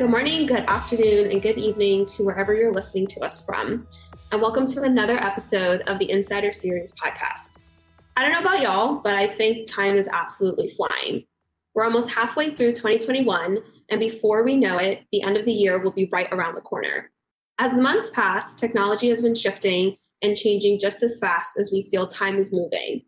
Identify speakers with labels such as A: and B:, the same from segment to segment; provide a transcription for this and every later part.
A: Good morning, good afternoon, and good evening to wherever you're listening to us from. And welcome to another episode of the Insider Series podcast. I don't know about y'all, but I think time is absolutely flying. We're almost halfway through 2021, and before we know it, the end of the year will be right around the corner. As the months pass, technology has been shifting and changing just as fast as we feel time is moving.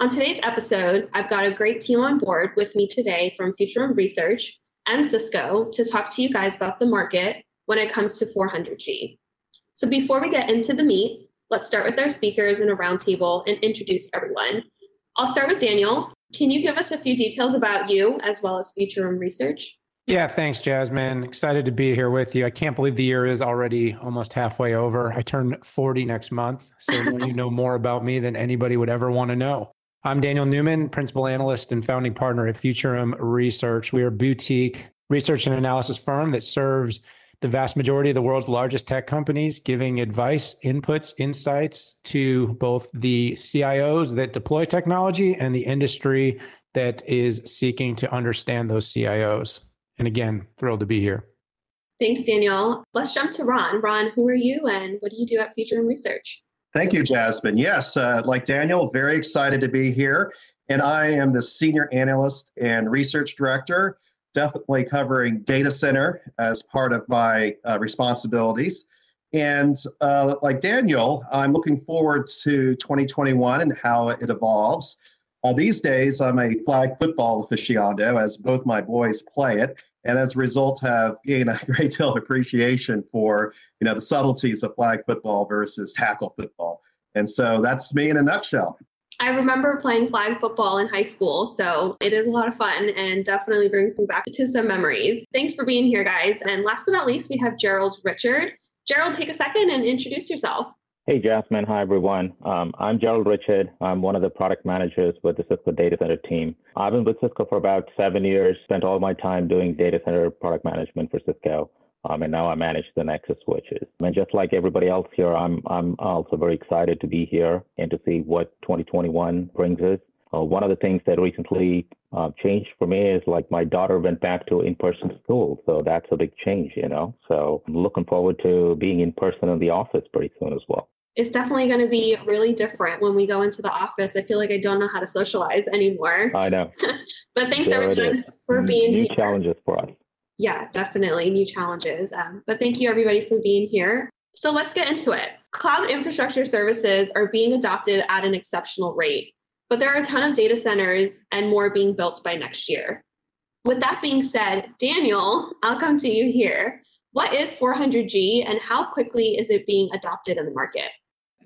A: On today's episode, I've got a great team on board with me today from Futurum Research and Cisco to talk to you guys about the market when it comes to 400G. So before we get into the meat, let's start with our speakers in a roundtable and introduce everyone. I'll start with Daniel. Can you give us a few details about you as well as Futurum Research?
B: Yeah, thanks, Jasmine. Excited to be here with you. I can't believe the year is already almost halfway over. I turn 40 next month, so you know more about me than anybody would ever want to know. I'm Daniel Newman, principal analyst and founding partner at Futurum Research. We are a boutique research and analysis firm that serves the vast majority of the world's largest tech companies, giving advice, inputs, insights to both the CIOs that deploy technology and the industry that is seeking to understand those CIOs. And again, thrilled to be here.
A: Thanks, Daniel. Let's jump to Ron. Ron, who are you and what do you do at Futurum Research?
C: Thank you, Jasmine. Yes, uh, like Daniel, very excited to be here. And I am the senior analyst and research director, definitely covering data center as part of my uh, responsibilities. And uh, like Daniel, I'm looking forward to 2021 and how it evolves. Uh, these days, I'm a flag football aficionado, as both my boys play it and as a result have gained a great deal of appreciation for you know the subtleties of flag football versus tackle football and so that's me in a nutshell
A: I remember playing flag football in high school, so it is a lot of fun and definitely brings me back to some memories. Thanks for being here, guys. And last but not least, we have Gerald Richard. Gerald, take a second and introduce yourself.
D: Hey, Jasmine. Hi, everyone. Um, I'm Gerald Richard. I'm one of the product managers with the Cisco Data Center team. I've been with Cisco for about seven years, spent all my time doing data center product management for Cisco. Um, and now I manage the Nexus switches. And just like everybody else here, I'm, I'm also very excited to be here and to see what 2021 brings us. Uh, one of the things that recently uh, changed for me is like my daughter went back to in-person school, so that's a big change, you know. So I'm looking forward to being in person in the office pretty soon as well.
A: It's definitely going to be really different when we go into the office. I feel like I don't know how to socialize anymore.
D: I know.
A: but thanks there everyone for being
D: new
A: here.
D: challenges for us.
A: Yeah, definitely new challenges. Um, but thank you everybody for being here. So let's get into it. Cloud infrastructure services are being adopted at an exceptional rate but there are a ton of data centers and more being built by next year. With that being said, Daniel, I'll come to you here. What is 400G and how quickly is it being adopted in the market?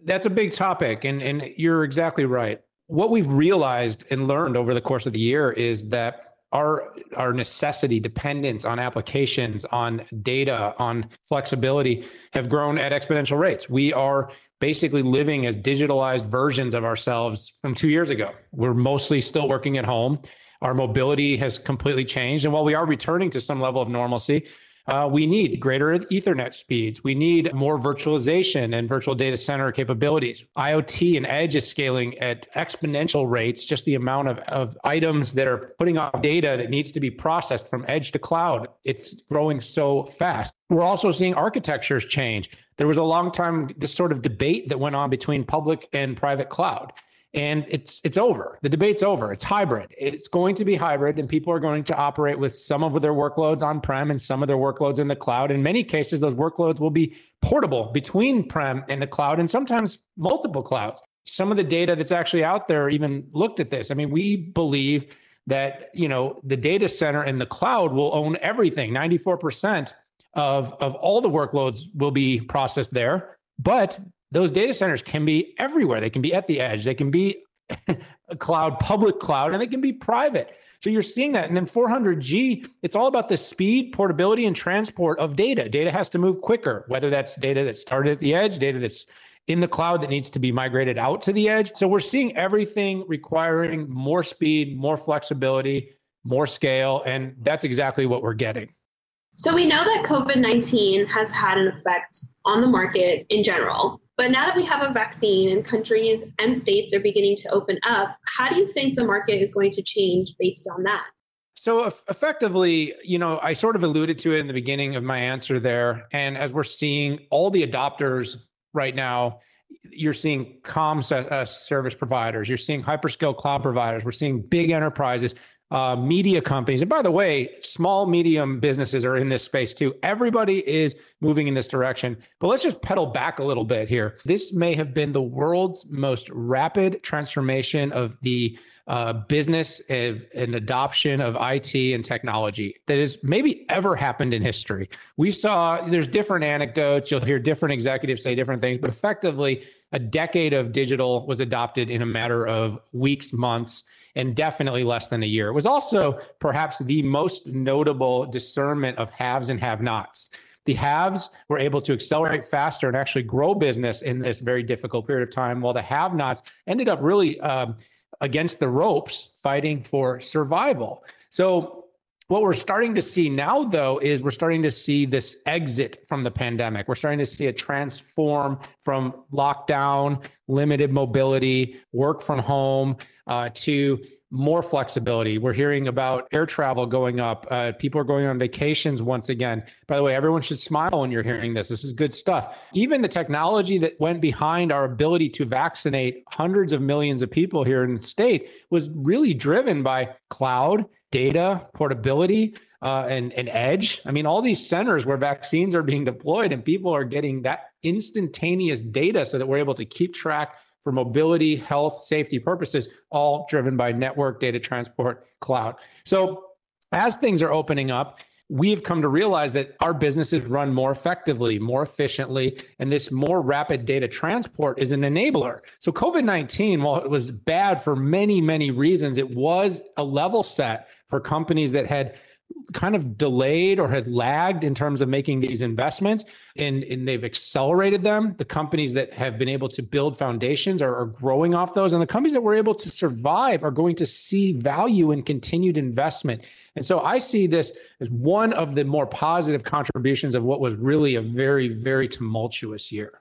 B: That's a big topic, and, and you're exactly right. What we've realized and learned over the course of the year is that our our necessity dependence on applications on data on flexibility have grown at exponential rates we are basically living as digitalized versions of ourselves from 2 years ago. We're mostly still working at home. Our mobility has completely changed. And while we are returning to some level of normalcy uh, we need greater Ethernet speeds. We need more virtualization and virtual data center capabilities. IoT and edge is scaling at exponential rates, just the amount of, of items that are putting off data that needs to be processed from edge to cloud. It's growing so fast. We're also seeing architectures change. There was a long time, this sort of debate that went on between public and private cloud and it's it's over. The debate's over. It's hybrid. It's going to be hybrid, and people are going to operate with some of their workloads on prem and some of their workloads in the cloud. In many cases, those workloads will be portable between prem and the cloud, and sometimes multiple clouds. Some of the data that's actually out there even looked at this. I mean, we believe that you know the data center and the cloud will own everything. Ninety four percent of of all the workloads will be processed there, but those data centers can be everywhere. They can be at the edge, they can be a cloud, public cloud, and they can be private. So you're seeing that. And then 400G, it's all about the speed, portability, and transport of data. Data has to move quicker, whether that's data that started at the edge, data that's in the cloud that needs to be migrated out to the edge. So we're seeing everything requiring more speed, more flexibility, more scale. And that's exactly what we're getting.
A: So we know that COVID 19 has had an effect on the market in general. But now that we have a vaccine and countries and states are beginning to open up, how do you think the market is going to change based on that?
B: So effectively, you know, I sort of alluded to it in the beginning of my answer there. And as we're seeing all the adopters right now, you're seeing com uh, service providers, you're seeing hyperscale cloud providers, we're seeing big enterprises uh, media companies. And by the way, small, medium businesses are in this space too. Everybody is moving in this direction. But let's just pedal back a little bit here. This may have been the world's most rapid transformation of the uh, business and, and, adoption of IT and technology that has maybe ever happened in history. We saw there's different anecdotes. You'll hear different executives say different things, but effectively, a decade of digital was adopted in a matter of weeks, months and definitely less than a year. It was also perhaps the most notable discernment of haves and have nots. The haves were able to accelerate faster and actually grow business in this very difficult period of time, while the have nots ended up really um, against the ropes fighting for survival. So, what we're starting to see now, though, is we're starting to see this exit from the pandemic. We're starting to see it transform from lockdown, limited mobility, work from home uh, to more flexibility. We're hearing about air travel going up. Uh, people are going on vacations once again. By the way, everyone should smile when you're hearing this. This is good stuff. Even the technology that went behind our ability to vaccinate hundreds of millions of people here in the state was really driven by cloud, data, portability, uh, and, and edge. I mean, all these centers where vaccines are being deployed and people are getting that instantaneous data so that we're able to keep track for mobility, health, safety purposes, all driven by network, data transport, cloud. So as things are opening up, we've come to realize that our businesses run more effectively, more efficiently, and this more rapid data transport is an enabler. So, COVID 19, while it was bad for many, many reasons, it was a level set for companies that had kind of delayed or had lagged in terms of making these investments and, and they've accelerated them. The companies that have been able to build foundations are, are growing off those. And the companies that were able to survive are going to see value in continued investment. And so I see this as one of the more positive contributions of what was really a very, very tumultuous year.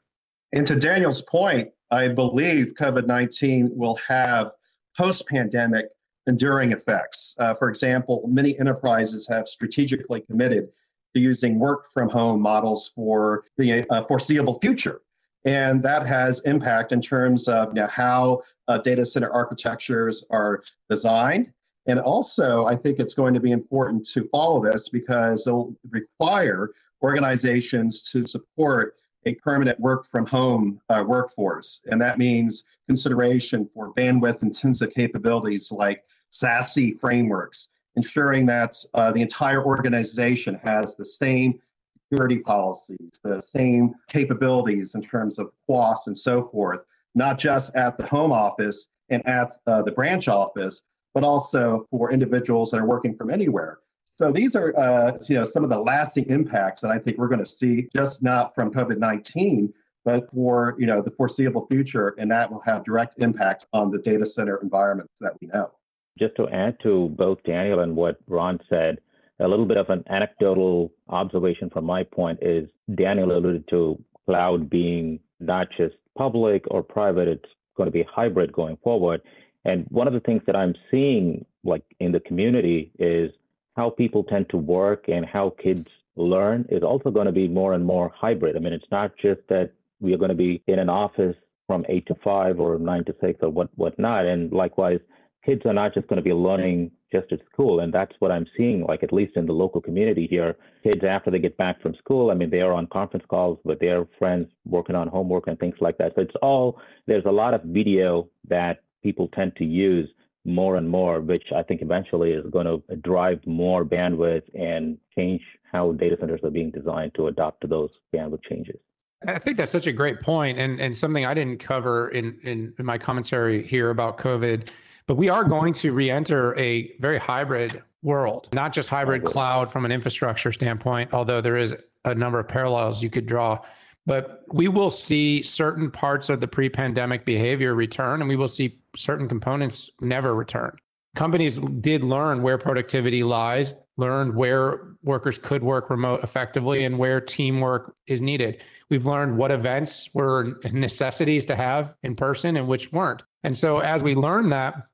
C: And to Daniel's point, I believe COVID 19 will have post pandemic enduring effects. Uh, for example, many enterprises have strategically committed to using work from home models for the uh, foreseeable future. And that has impact in terms of you know, how uh, data center architectures are designed. And also, I think it's going to be important to follow this because it'll require organizations to support a permanent work from home uh, workforce. And that means consideration for bandwidth intensive capabilities like SASE frameworks, ensuring that uh, the entire organization has the same security policies, the same capabilities in terms of QoS and so forth, not just at the home office and at uh, the branch office, but also for individuals that are working from anywhere. So these are, uh, you know, some of the lasting impacts that I think we're going to see, just not from COVID-19, but for you know the foreseeable future, and that will have direct impact on the data center environments that we know.
D: Just to add to both Daniel and what Ron said, a little bit of an anecdotal observation from my point is Daniel alluded to cloud being not just public or private, it's going to be hybrid going forward. And one of the things that I'm seeing like in the community is how people tend to work and how kids learn is also going to be more and more hybrid. I mean, it's not just that we are going to be in an office from eight to five or nine to six or what whatnot. And likewise, kids are not just going to be learning just at school. And that's what I'm seeing, like at least in the local community here. Kids, after they get back from school, I mean, they are on conference calls with their friends working on homework and things like that. So it's all, there's a lot of video that people tend to use more and more, which I think eventually is going to drive more bandwidth and change how data centers are being designed to adapt to those bandwidth changes.
B: I think that's such a great point and, and something I didn't cover in, in, in my commentary here about COVID but we are going to re-enter a very hybrid world, not just hybrid cloud from an infrastructure standpoint, although there is a number of parallels you could draw. But we will see certain parts of the pre-pandemic behavior return, and we will see certain components never return. Companies did learn where productivity lies, learned where workers could work remote effectively and where teamwork is needed. We've learned what events were necessities to have in person and which weren't. And so as we learn that,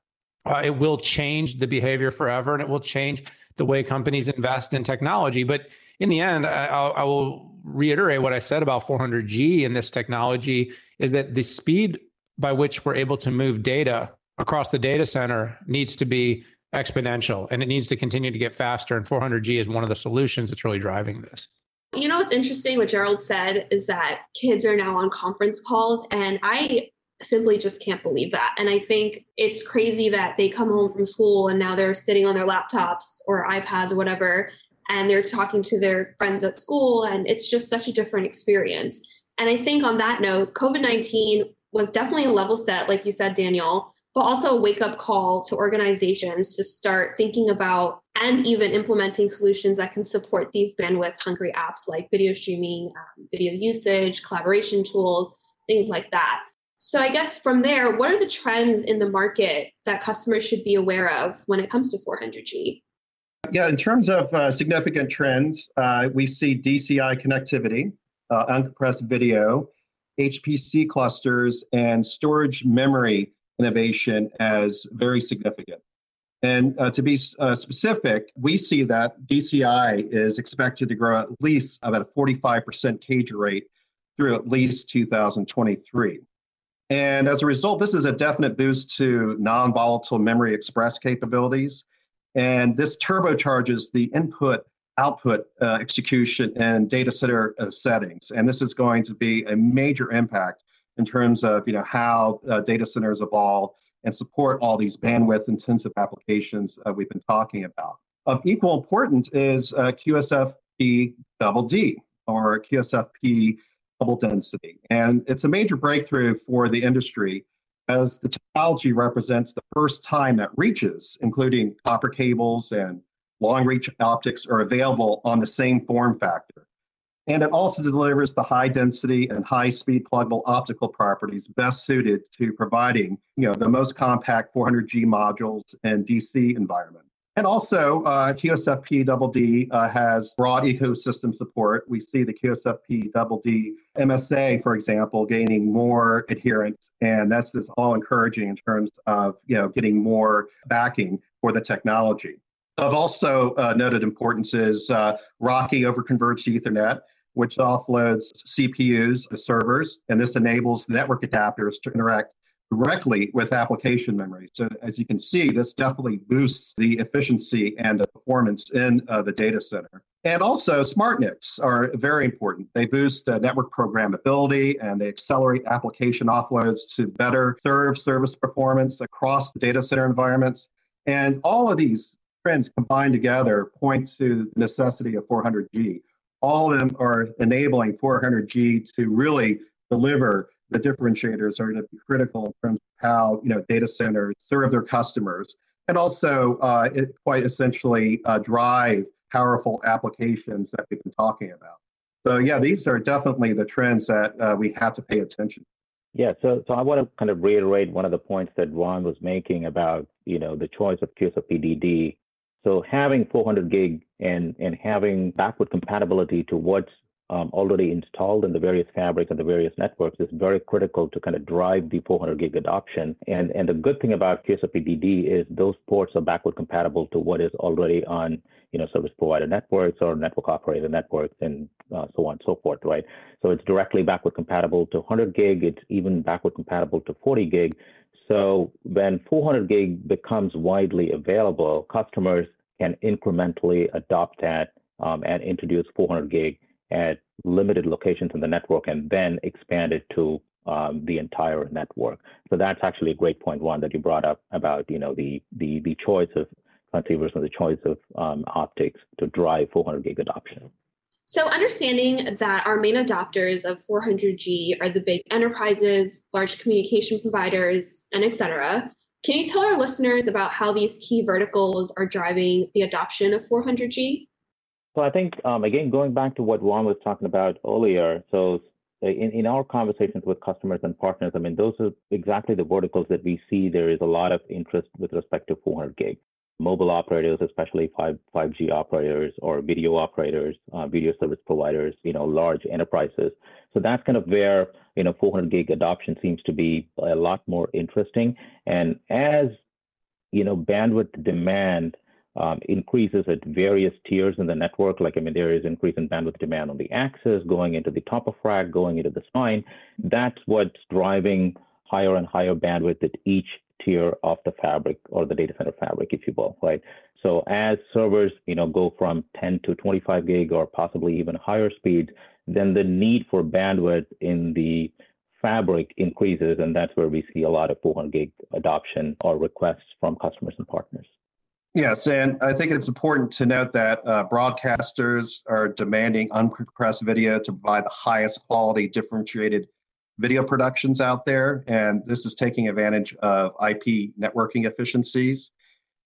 B: Uh, it will change the behavior forever and it will change the way companies invest in technology. But in the end, I, I will reiterate what I said about 400G and this technology is that the speed by which we're able to move data across the data center needs to be exponential and it needs to continue to get faster. And 400G is one of the solutions that's really driving this.
A: You know what's interesting? What Gerald said is that kids are now on conference calls, and I simply just can't believe that. And I think it's crazy that they come home from school and now they're sitting on their laptops or iPads or whatever, and they're talking to their friends at school, and it's just such a different experience. And I think on that note, COVID 19 was definitely a level set, like you said, Daniel, but also a wake up call to organizations to start thinking about and even implementing solutions that can support these bandwidth hungry apps like video streaming, um, video usage, collaboration tools, things like that. So, I guess from there, what are the trends in the market that customers should be aware of when it comes to 400G?
C: Yeah, in terms of uh, significant trends, uh, we see DCI connectivity, uh, uncompressed video, HPC clusters, and storage memory innovation as very significant. And uh, to be uh, specific, we see that DCI is expected to grow at least about a 45% CAGR rate through at least 2023. And as a result, this is a definite boost to non volatile memory express capabilities. And this turbocharges the input output uh, execution and data center uh, settings. And this is going to be a major impact in terms of you know how uh, data centers evolve and support all these bandwidth intensive applications we've been talking about. Of equal importance is uh, QSFP double D or QSFP double density. And it's a major breakthrough for the industry as the technology represents the first time that reaches, including copper cables and long reach optics, are available on the same form factor. And it also delivers the high density and high speed pluggable optical properties best suited to providing you know, the most compact 400G modules and DC environment. And also, uh, QSFP Double D uh, has broad ecosystem support. We see the QSFP Double D MSA, for example, gaining more adherence, and that's just all encouraging in terms of you know getting more backing for the technology. Of also uh, noted importance is uh, RoCE over converged Ethernet which offloads CPUs the servers, and this enables network adapters to interact directly with application memory. So as you can see, this definitely boosts the efficiency and the performance in uh, the data center. And also, smart NICs are very important. They boost uh, network programmability and they accelerate application offloads to better serve service performance across the data center environments. And all of these trends combined together point to the necessity of 400G all of them are enabling 400G to really deliver the differentiators are going to be critical in terms of how you know data centers serve their customers and also uh, it quite essentially uh, drive powerful applications that we've been talking about. So yeah these are definitely the trends that uh, we have to pay attention.
D: Yeah so so i want to kind of reiterate one of the points that ron was making about you know the choice of QSFP-DD so having 400 gig and, and having backward compatibility to what's um, already installed in the various fabrics and the various networks is very critical to kind of drive the 400 gig adoption. And, and the good thing about QSFP-DD is those ports are backward compatible to what is already on you know, service provider networks or network operator networks and uh, so on and so forth, right? So it's directly backward compatible to 100 gig. It's even backward compatible to 40 gig. So when 400 gig becomes widely available, customers can incrementally adopt that um, and introduce 400 gig at limited locations in the network and then expand it to um, the entire network. So that's actually a great point, one that you brought up about you know the the the choice of transceivers and the choice of um, optics to drive 400 gig adoption.
A: So, understanding that our main adopters of 400G are the big enterprises, large communication providers, and et cetera, can you tell our listeners about how these key verticals are driving the adoption of 400G?
D: So, I think, um, again, going back to what Ron was talking about earlier, so in, in our conversations with customers and partners, I mean, those are exactly the verticals that we see there is a lot of interest with respect to 400 gig mobile operators, especially 5, 5G operators or video operators, uh, video service providers, you know, large enterprises. So that's kind of where, you know, 400 gig adoption seems to be a lot more interesting. And as you know, bandwidth demand um, increases at various tiers in the network. Like, I mean, there is increase in bandwidth demand on the access, going into the top of rack, going into the spine. That's what's driving higher and higher bandwidth at each tier of the fabric or the data center fabric, if you will, right? So as servers, you know, go from 10 to 25 gig or possibly even higher speeds, then the need for bandwidth in the fabric increases, and that's where we see a lot of 400 gig adoption or requests from customers and partners.
C: Yes, and I think it's important to note that uh, broadcasters are demanding uncompressed video to provide the highest quality differentiated video productions out there, and this is taking advantage of IP networking efficiencies.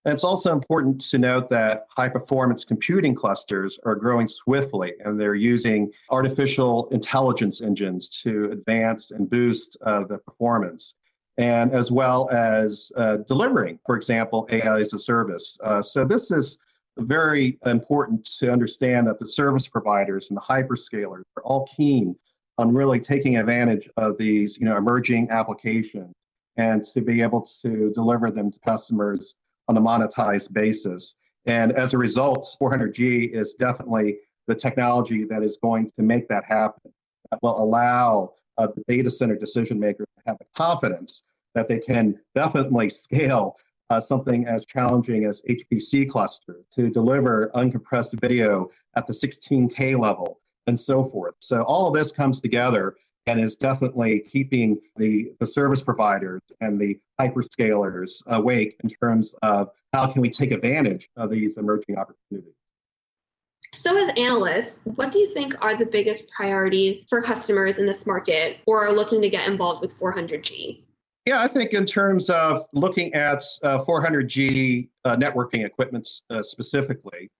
C: And it's also important to note that high performance computing clusters are growing swiftly and they're using artificial intelligence engines to advance and boost uh, the performance, and as well as uh, delivering, for example, AI as a service. Uh, so, this is very important to understand that the service providers and the hyperscalers are all keen on really taking advantage of these you know, emerging applications and to be able to deliver them to customers on a monetized basis. And as a result, 400G is definitely the technology that is going to make that happen, that will allow uh, the data center decision makers have the confidence that they can definitely scale uh, something as challenging as HPC cluster to deliver uncompressed video at the 16K level and so forth. So all of this comes together and is definitely keeping the, the service providers and the hyperscalers awake in terms of how can we take advantage of these emerging opportunities.
A: So, as analysts, what do you think are the biggest priorities for customers in this market or are looking to get involved with 400G?
C: Yeah, I think in terms of looking at uh, 400G uh, networking equipment uh, specifically,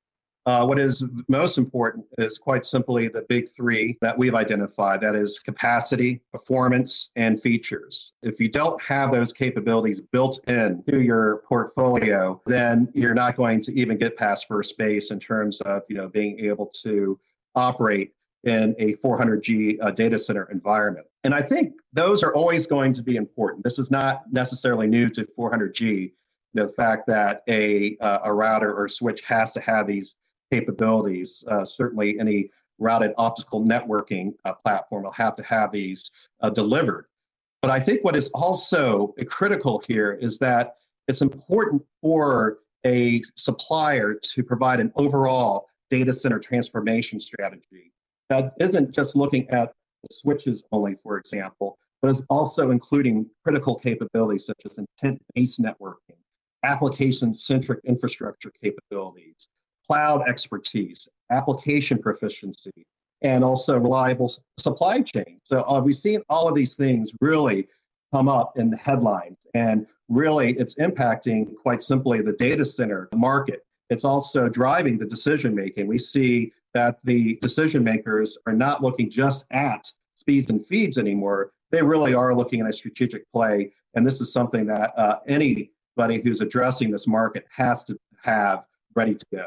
C: uh, what is most important is quite simply the big three that we've identified that is capacity, performance, and features. If you don't have those capabilities built in to your portfolio, then you're not going to even get past first base in terms of you know being able to operate in a 400G uh, data center environment. And I think those are always going to be important. This is not necessarily new to 400G. You know, the fact that a, uh, a router or switch has to have these capabilities. Uh, certainly, any routed optical networking uh, platform will have to have these uh, delivered. But I think what is also critical here is that it's important for a supplier to provide an overall data center transformation strategy that isn't just looking at the switches only, for example, but is also including critical capabilities such as intent based networking, application centric infrastructure capabilities, cloud expertise, application proficiency, and also reliable supply chain. So uh, we've seen all of these things really come up in the headlines, and really it's impacting quite simply the data center market. It's also driving the decision making. We see that the decision makers are not looking just at speeds and feeds anymore. They really are looking at a strategic play, and this is something that uh, anybody who's addressing this market has to have ready to go.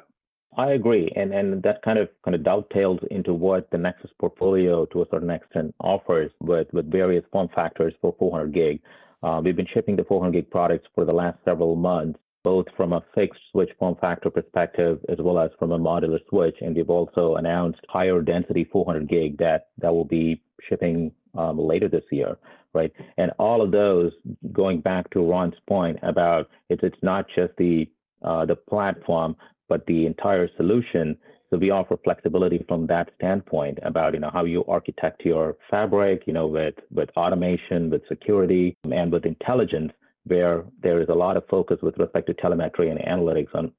D: I agree, and and that kind of kind of dovetails into what the Nexus portfolio, to a certain extent, offers with with various form factors for 400 gig. Uh, we've been shipping the 400 gig products for the last several months, both from a fixed switch form factor perspective as well as from a modular switch, and we've also announced higher density 400 gig that that will be shipping um, later this year, right? And all of those, going back to Ron's point about it's it's not just the uh, the platform, but the entire solution. So we offer flexibility from that standpoint about you know how you architect your fabric, you know, with with automation, with security, and with intelligence, where there is a lot of focus with respect to telemetry and analytics on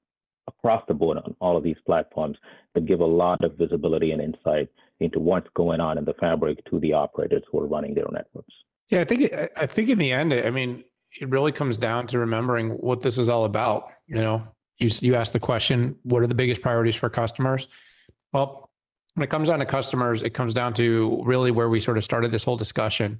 D: across the board on all of these platforms that give a lot of visibility and insight into what's going on in the fabric to the operators who are running their networks.
B: Yeah, I think I think in the end, I mean, it really comes down to remembering what this is all about. You know, you you asked the question, what are the biggest priorities for customers? Well, when it comes down to customers, it comes down to really where we sort of started this whole discussion.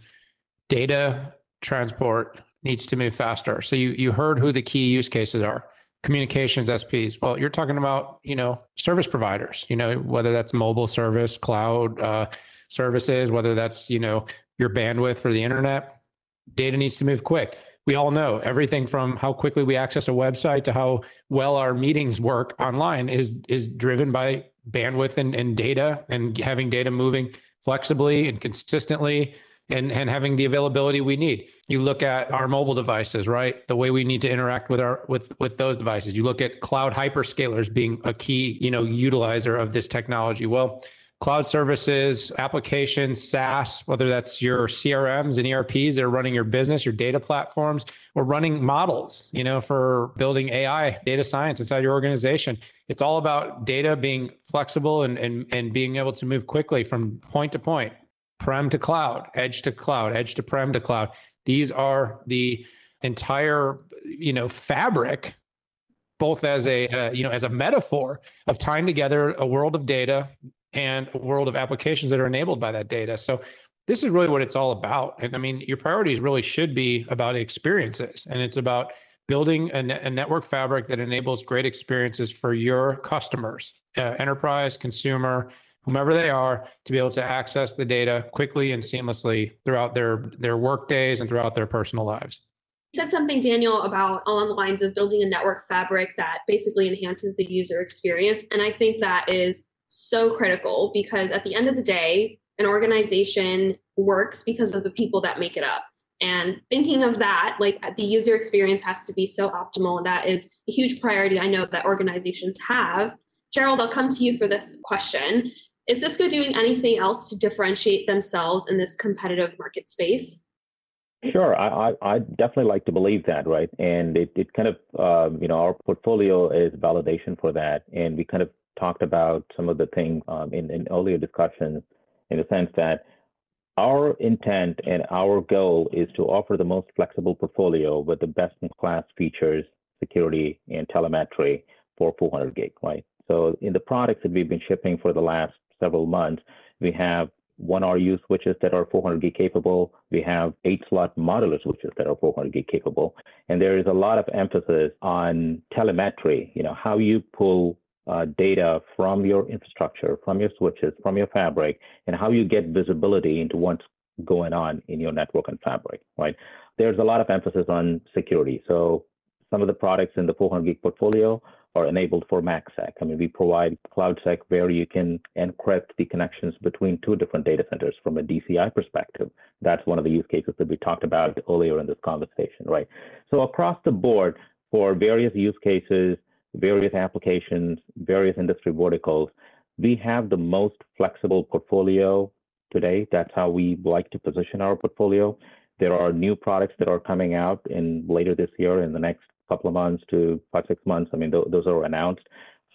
B: Data transport needs to move faster. So you you heard who the key use cases are. Communications SPs. Well, you're talking about you know service providers. You know whether that's mobile service, cloud uh, services, whether that's you know your bandwidth for the internet. Data needs to move quick we all know everything from how quickly we access a website to how well our meetings work online is is driven by bandwidth and, and data and having data moving flexibly and consistently and, and having the availability we need. You look at our mobile devices, right? The way we need to interact with our with with those devices. You look at cloud hyperscalers being a key, you know, utilizer of this technology. Well, cloud services, applications, SaaS, whether that's your CRMs and ERPs that are running your business, your data platforms, or running models, you know, for building AI, data science inside your organization. It's all about data being flexible and, and, and being able to move quickly from point to point, prem to cloud, edge to cloud, edge to prem to cloud. These are the entire, you know, fabric both as a uh, you know as a metaphor of tying together a world of data and a world of applications that are enabled by that data. So this is really what it's all about. And I mean, your priorities really should be about experiences and it's about building a, ne- a network fabric that enables great experiences for your customers, uh, enterprise, consumer, whomever they are, to be able to access the data quickly and seamlessly throughout their their work days and throughout their personal lives.
A: You said something, Daniel, about along the lines of building a network fabric that basically enhances the user experience. And I think that is so critical because at the end of the day, an organization works because of the people that make it up. And thinking of that, like the user experience has to be so optimal. And that is a huge priority I know that organizations have. Gerald, I'll come to you for this question. Is Cisco doing anything else to differentiate themselves in this competitive market space?
D: Sure, I, I, I definitely like to believe that, right? And it, it kind of, um, you know, our portfolio is validation for that. And we kind of talked about some of the things um, in, in earlier discussions in the sense that our intent and our goal is to offer the most flexible portfolio with the best in class features, security, and telemetry for 400 gig, right? So in the products that we've been shipping for the last several months, we have one RU switches that are 400 gig capable. We have eight slot modular switches that are 400 gig capable. And there is a lot of emphasis on telemetry, you know, how you pull uh, data from your infrastructure, from your switches, from your fabric, and how you get visibility into what's going on in your network and fabric, right? There's a lot of emphasis on security. So some of the products in the 400 gig portfolio are enabled for MACsec. I mean, we provide CloudSec where you can encrypt the connections between two different data centers from a DCI perspective. That's one of the use cases that we talked about earlier in this conversation, right? So across the board, for various use cases, various applications, various industry verticals. We have the most flexible portfolio today. That's how we like to position our portfolio. There are new products that are coming out in later this year, in the next couple of months to five, six months. I mean, th- those are announced.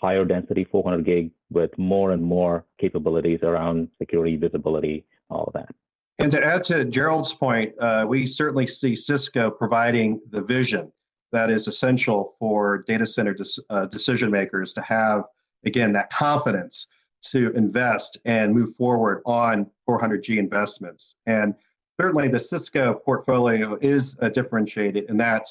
D: Higher density 400 gig with more and more capabilities around security, visibility, all of that.
C: And to add to Gerald's point, uh, we certainly see Cisco providing the vision that is essential for data center uh, decision makers to have, again, that confidence to invest and move forward on 400G investments. And certainly the Cisco portfolio is uh, differentiated in that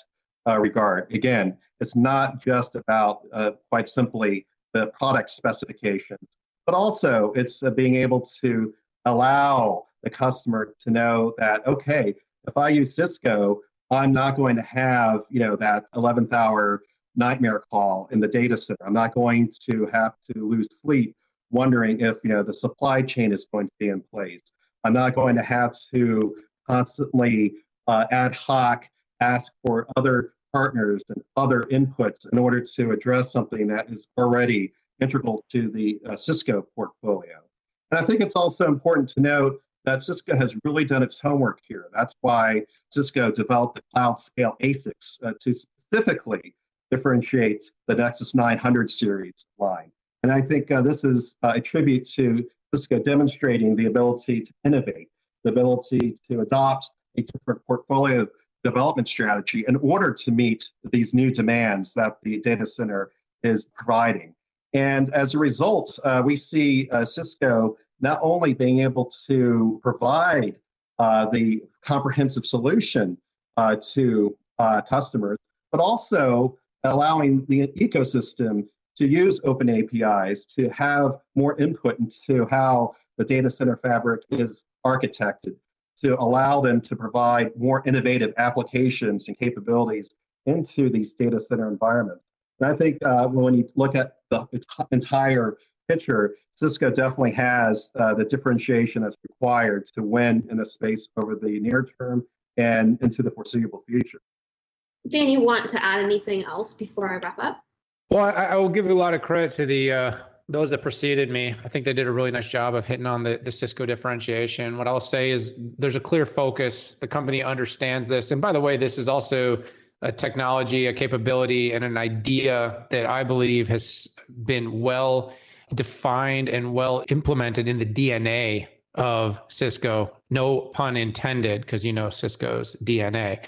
C: uh, regard. Again, it's not just about uh, quite simply the product specifications, but also it's uh, being able to allow the customer to know that, okay, if I use Cisco, I'm not going to have, you know, that 11th hour nightmare call in the data center. I'm not going to have to lose sleep wondering if, you know, the supply chain is going to be in place. I'm not going to have to constantly uh, ad hoc ask for other partners and other inputs in order to address something that is already integral to the uh, Cisco portfolio. And I think it's also important to note that Cisco has really done its homework here. That's why Cisco developed the cloud scale ASICs uh, to specifically differentiate the Nexus 900 series line. And I think uh, this is uh, a tribute to Cisco demonstrating the ability to innovate, the ability to adopt a different portfolio development strategy in order to meet these new demands that the data center is providing. And as a result, uh, we see uh, Cisco not only being able to provide uh, the comprehensive solution uh, to uh, customers, but also allowing the ecosystem to use open APIs to have more input into how the data center fabric is architected, to allow them to provide more innovative applications and capabilities into these data center environments. And I think uh, when you look at the entire picture, Cisco definitely has uh, the differentiation that's required to win in this space over the near term and into the foreseeable future.
A: Dan, you want to add anything else before I wrap up?
B: Well, I, I will give a lot of credit to the uh, those that preceded me. I think they did a really nice job of hitting on the, the Cisco differentiation. What I'll say is there's a clear focus. The company understands this. And by the way, this is also a technology, a capability, and an idea that I believe has been well defined and well implemented in the DNA of Cisco. No pun intended, because you know Cisco's DNA.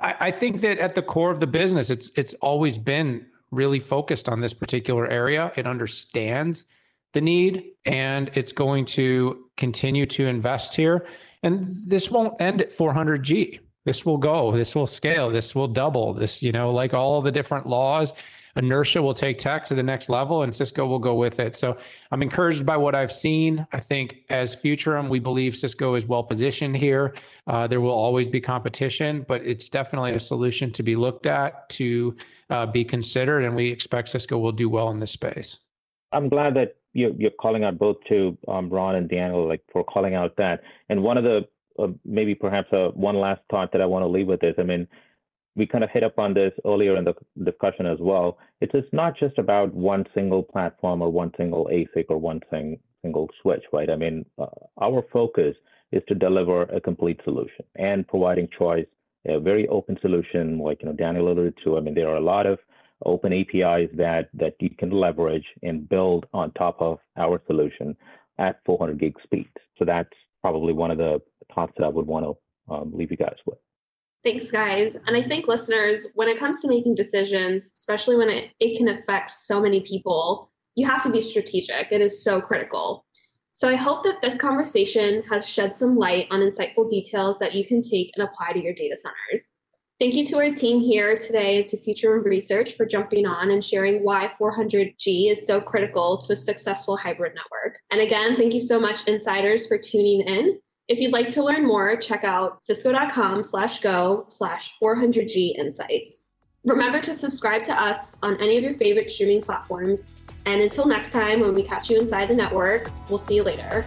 B: I, I think that at the core of the business, it's it's always been really focused on this particular area. It understands the need and it's going to continue to invest here. And this won't end at 400G. This will go, this will scale, this will double. This, you know, like all the different laws inertia will take tech to the next level and Cisco will go with it. So I'm encouraged by what I've seen. I think as Futurum, we believe Cisco is well positioned here. Uh, there will always be competition, but it's definitely a solution to be looked at, to uh, be considered, and we expect Cisco will do well in this space.
D: I'm glad that you're, calling out both to um, Ron and Daniel, like for calling out that. And one of the uh, maybe perhaps uh, one last thought that I want to leave with is, I mean, we kind of hit up on this earlier in the discussion as well. It's, not just about one single platform or one single ASIC or one thing, single switch, right? I mean, uh, our focus is to deliver a complete solution and providing choice, a very open solution, like you know Daniel alluded to. I mean, there are a lot of open APIs that that you can leverage and build on top of our solution at 400 gig speeds. So that's probably one of the thoughts that I would want to um, leave you guys with.
A: Thanks, guys. And I think listeners, when it comes to making decisions, especially when it, it can affect so many people, you have to be strategic. It is so critical. So I hope that this conversation has shed some light on insightful details that you can take and apply to your data centers. Thank you to our team here today to Futurum Research for jumping on and sharing why 400G is so critical to a successful hybrid network. And again, thank you so much, insiders, for tuning in. If you'd like to learn more, check out cisco.com slash go slash 400G insights. Remember to subscribe to us on any of your favorite streaming platforms. And until next time, when we catch you inside the network, we'll see you later.